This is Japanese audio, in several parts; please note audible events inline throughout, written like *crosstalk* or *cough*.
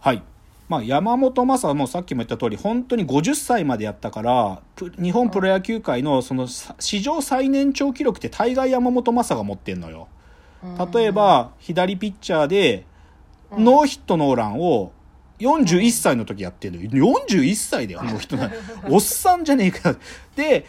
はい。まあ、山本昌はもうさっきも言った通り、本当に50歳までやったから、プ日本プロ野球界のそのさ史上最年長記録って大概山本昌が持ってんのよ。例えば、左ピッチャーで、ノーヒットノーランを41歳の時やってるのよ。41歳だよ、ノーヒットノーラン。*laughs* おっさんじゃねえか。で、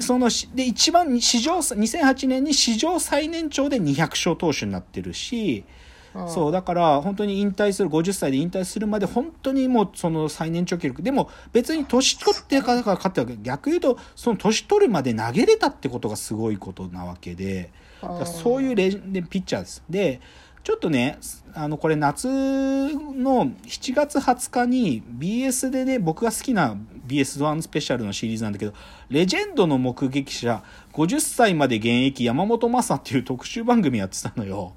そのし、で、一番、史上、2008年に史上最年長で200勝投手になってるし、そう、だから、本当に引退する、50歳で引退するまで、本当にもう、その最年長記録。でも、別に年取ってから勝ったわけ。逆言うと、その年取るまで投げれたってことがすごいことなわけで、そういうレジェンピッチャーです。で、ちょっとね、あの、これ夏の7月20日に BS でね、僕が好きな BS1 スペシャルのシリーズなんだけど、レジェンドの目撃者、50歳まで現役山本昌っていう特集番組やってたのよ。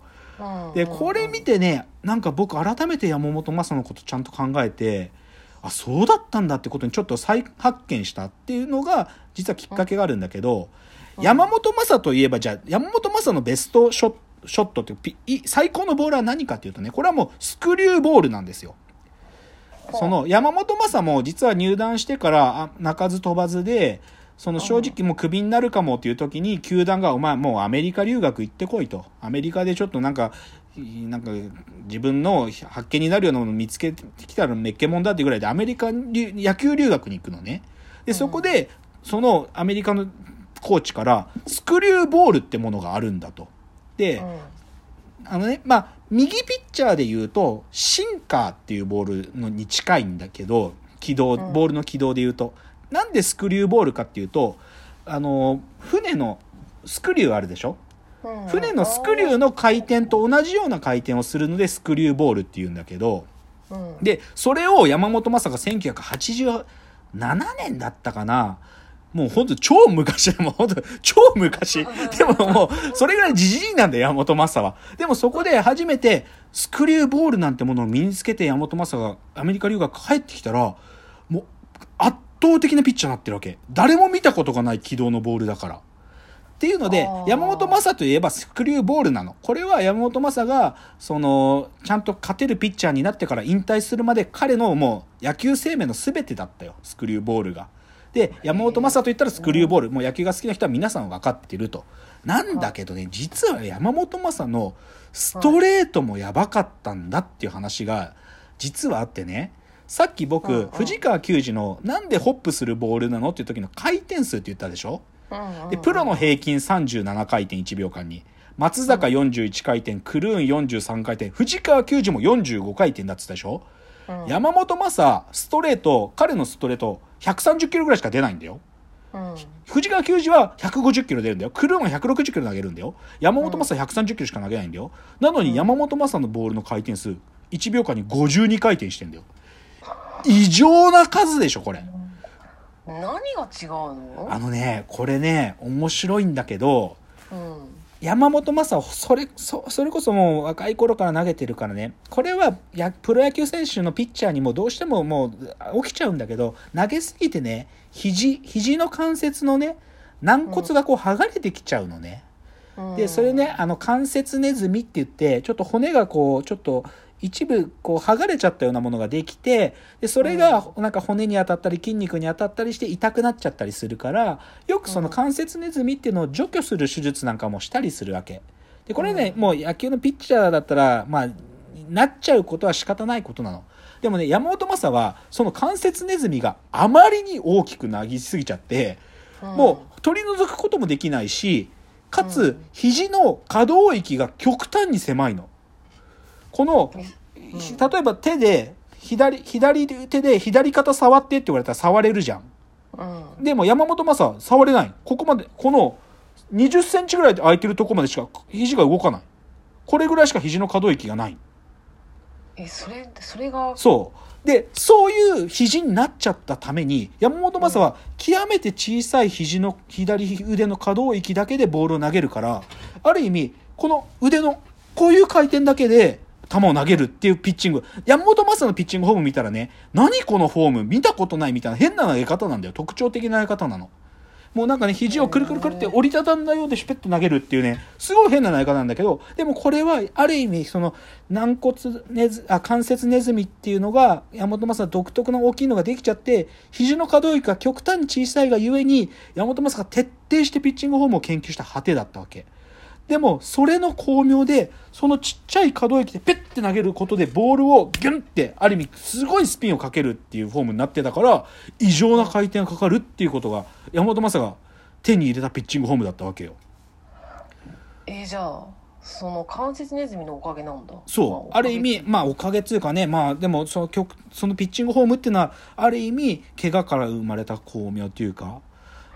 で、これ見てね、なんか僕改めて山本昌のことちゃんと考えて、あ、そうだったんだってことにちょっと再発見したっていうのが、実はきっかけがあるんだけど、山本昌といえば、じゃあ、山本昌のベストショット、ショットって最高のボールは何かっていうとね、これはもうスクリューボールなんですよ。その山本昌も実は入団してからあ鳴かず飛ばずで、その正直もうクビになるかもっていう時に球団がお前もうアメリカ留学行ってこいと。アメリカでちょっとなんか、なんか自分の発見になるようなものを見つけてきたらめっけもんだってぐらいでアメリカ留野球留学に行くのね。で、そこでそのアメリカのコーチからスクリューボールってものがあるんだと。で、あのね、まあ、右ピッチャーで言うと、シンカーっていうボールのに近いんだけど、軌道、ボールの軌道で言うと。なんでスクリューボールかっていうと、あの、船のスクリューあるでしょ？船のスクリューの回転と同じような回転をするのでスクリューボールっていうんだけど、で、それを山本昌が1987年だったかな。もうほんと超昔、*laughs* もうほんと超昔。でももう、それぐらいじじいなんだよ、山本昌は。でもそこで初めて、スクリューボールなんてものを身につけて山本昌がアメリカ留学帰ってきたら、倒的なピッチャーになってるわけ。誰も見たことがない軌道のボールだから。っていうので山本昌といえばスクリューボールなの。これは山本昌が、その、ちゃんと勝てるピッチャーになってから引退するまで彼のもう野球生命の全てだったよ。スクリューボールが。で、山本昌と言ったらスクリューボール。もう野球が好きな人は皆さん分かってると。なんだけどね、実は山本昌のストレートもやばかったんだっていう話が、実はあってね、さっきうんう僕、ん藤川球児のなんでホップするボールなのっていう時の回転数って言ったでしょ？で、プロの平均37回転1秒間に。松坂41回転、クルーン43回転、藤川球児も45回転だって言ったでしょ、山本昌、ストレート、彼のストレート、130キロぐらいしか出ないんだよ。藤川球児は150キロ出るんだよ。クルーンは160キロ投げるんだよ。山本昌130キロしか投げないんだよ。なのに山本昌のボールの回転数、1秒間に52回転してんだよ。異常な数でしょ、これ。何が違うの？あのね、これね、面白いんだけど、うん。山本昌はそれそそれこそもう若い頃から投げてるからね。これはやプロ野球選手のピッチャーにもどうしてももう起きちゃうんだけど投げすぎてね肘肘の関節のね軟骨がこう剥がれてきちゃうのね。でそれねあの関節ネズミって言ってちょっと骨がこうちょっと一部こう剥がれちゃったようなものができてでそれがなんか骨に当たったり筋肉に当たったりして痛くなっちゃったりするからよくその関節ネズミっていうのを除去する手術なんかもしたりするわけ。でこれね、もう野球のピッチャーだったらまあなっちゃうことは仕方ないことなの。でもね山本昌はその関節ネズミがあまりに大きくなぎすぎちゃってもう取り除くこともできないし、かつうん、肘の可動域が極端に狭いの。この、ひ例えば手で、左、左手で左肩触ってって言われたら触れるじゃん。うんでも山本昌触れない。ここまで、この20センチぐらいで空いてるとこまでしか肘が動かない。これぐらいしか肘の可動域がない。えそれそれが？そう。で、そういう肘になっちゃったために、山本昌は極めて小さい肘の左腕の可動域だけでボールを投げるから、ある意味、この腕のこういう回転だけで球を投げるっていうピッチング。山本昌のピッチングフォーム見たらね、何このフォーム見たことないみたいな変な投げ方なんだよ。特徴的な投げ方なの。もうなんかね、肘をくるくるくるって折りたたんだようでシュペッと投げるっていうね、すごい変な投げ方なんだけど、でもこれは、ある意味、その、軟骨ネズ、あ、関節ネズミっていうのが、山本昌独特の大きいのができちゃって、肘の可動域が極端に小さいがゆえに、山本昌が徹底してピッチングフォームを研究した果てだったわけ。でも、それの巧妙で、そのちっちゃい可動域でペッて投げることで、ボールをギュンって、ある意味、すごいスピンをかけるっていうフォームになってたから、異常な回転がかかるっていうことが、山本昌が手に入れたピッチングフォームだったわけよ。えーじゃあその関節ネズミのおかげなんだそう。まある意味、まあ、おかげっていうかね、まあ、でも、その曲、そのピッチングフォームっていうのは、ある意味、怪我から生まれた巧妙っていうか、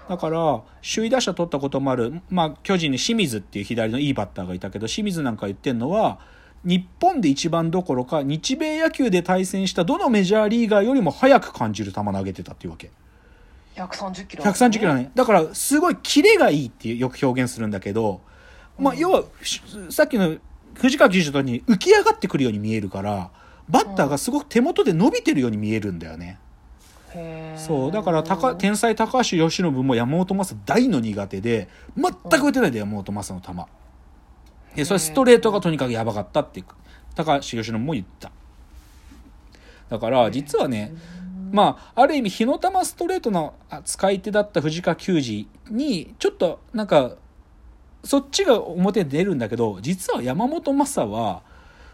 だから、首位打者取ったこともある、まあ、巨人に清水っていう左のいいバッターがいたけど、清水なんか言ってんのは、日本で一番どころか、日米野球で対戦したどのメジャーリーガーよりも速く感じる球投げてたっていうわけ。130キロ130キロね。だから、すごいキレがいいってよく表現するんだけど、まあ、要は、しさっきの藤川球児とに浮き上がってくるように見えるから、バッターがすごく手元で伸びてるように見えるんだよね。そう。だから、高天才高橋由伸も山本昌大の苦手で、全く打てないんだよ、山本昌の球。で、それストレートがとにかくやばかったって、高橋由伸も言った。だから、実はね、まあ、ある意味、火の玉ストレートの使い手だった藤川球児に、ちょっと、なんか、そっちが表に出るんだけど、実は山本昌は、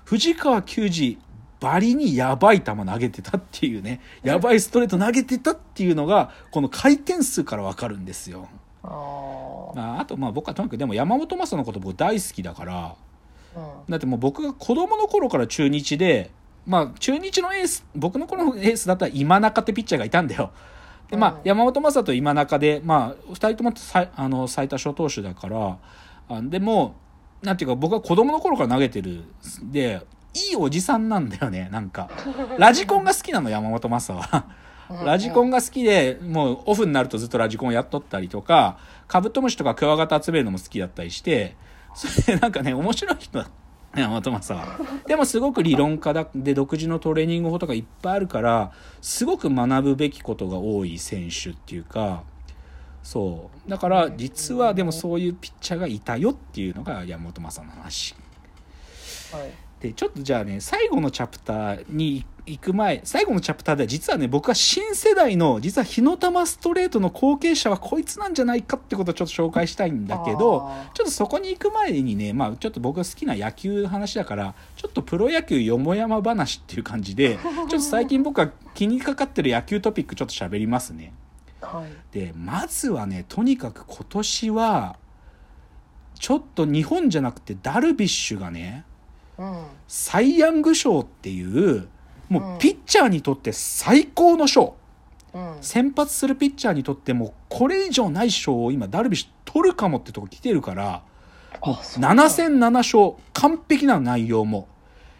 藤川球児バリにやばい球投げてたっていうね、やばいストレート投げてたっていうのが、この回転数からわかるんですよ。あーまあ、あと、まあ僕はとにかくでも山本昌のこと僕大好きだから、うんだってもう僕が子供の頃から中日で、まあ中日のエース、僕の頃のエースだったら今中ってピッチャーがいたんだよ。で、まあうん山本昌と今中で、まあ二人ともあの最多勝投手だから、あでも、なんていうか僕は子供の頃から投げてる。で、いいおじさんなんだよね、*laughs* なんか。ラジコンが好きなの、山本昌は。ラジコンが好きで、もうオフになるとずっとラジコンやっとったりとか、カブトムシとかクワガタ集めるのも好きだったりして、それでなんかね、面白い人だ。山本昌は。でもすごく理論家だで独自のトレーニング法とかいっぱいあるから、すごく学ぶべきことが多い選手っていうか、そう。だから実はでもそういうピッチャーがいたよっていうのが山本昌の話。はいでちょっとじゃあね最後のチャプターに行く前最後のチャプターでは実はね僕は新世代の実は火の玉ストレートの後継者はこいつなんじゃないかってことをちょっと紹介したいんだけどちょっとそこに行く前にねまあちょっと僕が好きな野球の話だからちょっとプロ野球よもやま話っていう感じで *laughs* ちょっと最近僕が気にかかってる野球トピックちょっと喋りますね。はいでまずはねとにかく今年はちょっと日本じゃなくてダルビッシュがねうんサイ・ヤング賞っていうもうピッチャーにとって最高の賞。うん。先発するピッチャーにとってもこれ以上ない賞を今ダルビッシュ取るかもってとこ来てるからもうあそう。なんだ7戦7勝完璧な内容も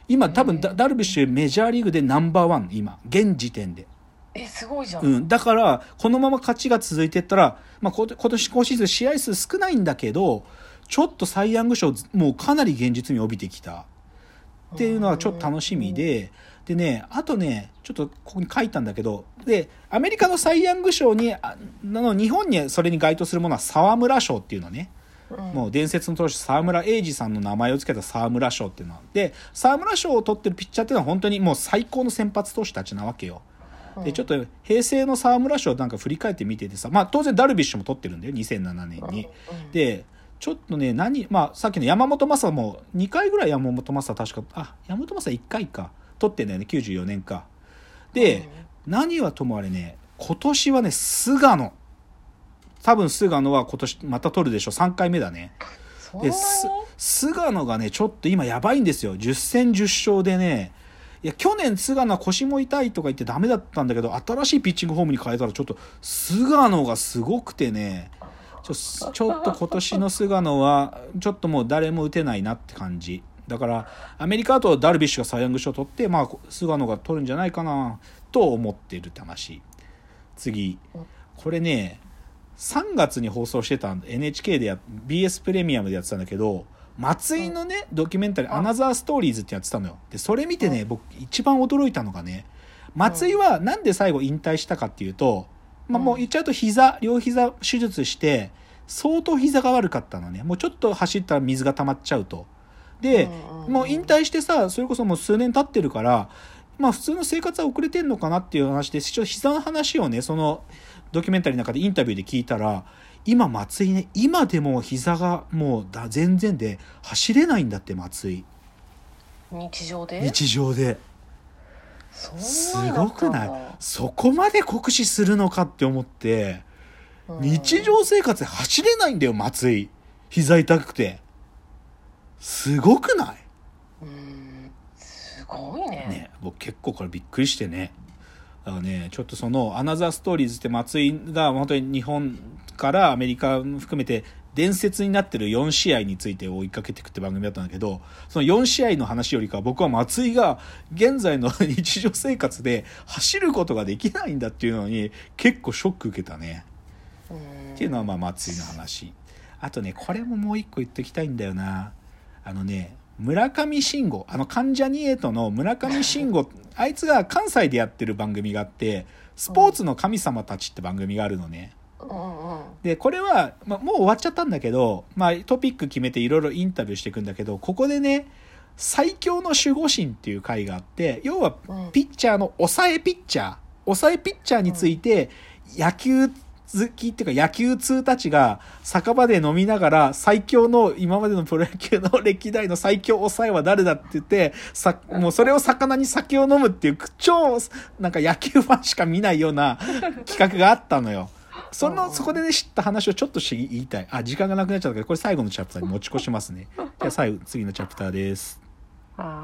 今多分ダダルビッシュメジャーリーグでナンバーワン今現時点で。えすごいじゃん、うん、だから、このまま勝ちが続いていったら、まあ、こ今年、今シーズン試合数少ないんだけど、ちょっとサイ・ヤング賞、もうかなり現実味を帯びてきたっていうのはちょっと楽しみで、でね、あとね、ちょっとここに書いたんだけど、で、アメリカのサイ・ヤング賞に、あの日本にそれに該当するものは沢村賞っていうのね、うん。もう伝説の投手沢村栄治さんの名前を付けた沢村賞っていうのはで沢村賞を取ってるピッチャーっていうのは本当にもう最高の先発投手たちなわけよ。でちょっと平成の沢村賞なんか振り返ってみててさ、まあ、当然ダルビッシュも取ってるんだよ2007年に。うん。でちょっとね何、まあ、さっきの山本昌も2回ぐらい山本昌確かあ山本昌1回か。取ってんだよね94年か。で、何はともあれね今年はね菅野。多分菅野は今年また取るでしょ3回目だね。です菅野がねちょっと今やばいんですよ。10戦10勝でね。いや去年菅野は腰も痛いとか言ってダメだったんだけど新しいピッチングフォームに変えたらちょっと菅野がすごくてねちょちょっと今年の菅野はちょっともう誰も打てないなって感じ。だからアメリカだとダルビッシュがサイ・ヤング賞取って、まあ、菅野が取るんじゃないかなと思ってるって話次。これね3月に放送してた NHK でや BS プレミアムでやってたんだけど松井のねドキュメンタリー「あアナザーストーリーズ」ってやってたのよ。でそれ見てね僕一番驚いたのがね松井はなんで最後引退したかっていうとまあ、もう言っちゃうと膝両膝手術して相当膝が悪かったのね。もうちょっと走ったら水が溜まっちゃうと。で、もう引退してさそれこそもう数年経ってるからまあ普通の生活は遅れてんのかなっていう話でちょっと膝の話をねそのドキュメンタリーの中でインタビューで聞いたら今松井ね今でも膝がもうだ全然で走れないんだって松井。日常で？日常で。すごくない？そこまで酷使するのかって思って。うん日常生活で走れないんだよ松井。膝痛くて。すごくない？うん。すごいね。ね僕結構これびっくりしてね。だからねちょっとその「アナザーストーリーズ」って松井が本当に日本からアメリカ含めて伝説になってる4試合について追いかけていくって番組だったんだけどその4試合の話よりかは僕は松井が現在の日常生活で走ることができないんだっていうのに結構ショック受けたね。うんっていうのはまあ松井の話。あとねこれももう一個言っておきたいんだよな。あのね村上信五。あの関ジャニエイトの村上信五。*laughs* あいつが関西でやってる番組があって「スポーツの神様たち」って番組があるのね。でこれは、まあ、もう終わっちゃったんだけど、まあ、トピック決めていろいろインタビューしていくんだけどここでね最強の守護神っていう回があって要はうん。ピッチャーの抑えピッチャー。抑えピッチャーについて野球好きっていうか野球通たちが酒場で飲みながら最強の今までのプロ野球の歴代の最強抑えは誰だって言ってさもうそれを魚に酒を飲むっていう超なんか野球ファンしか見ないような企画があったのよ。そのそこでね知った話をちょっとし言いたい。あ時間がなくなっちゃったけどこれ最後のチャプターに持ち越しますね。じゃあ最後次のチャプターです。はーい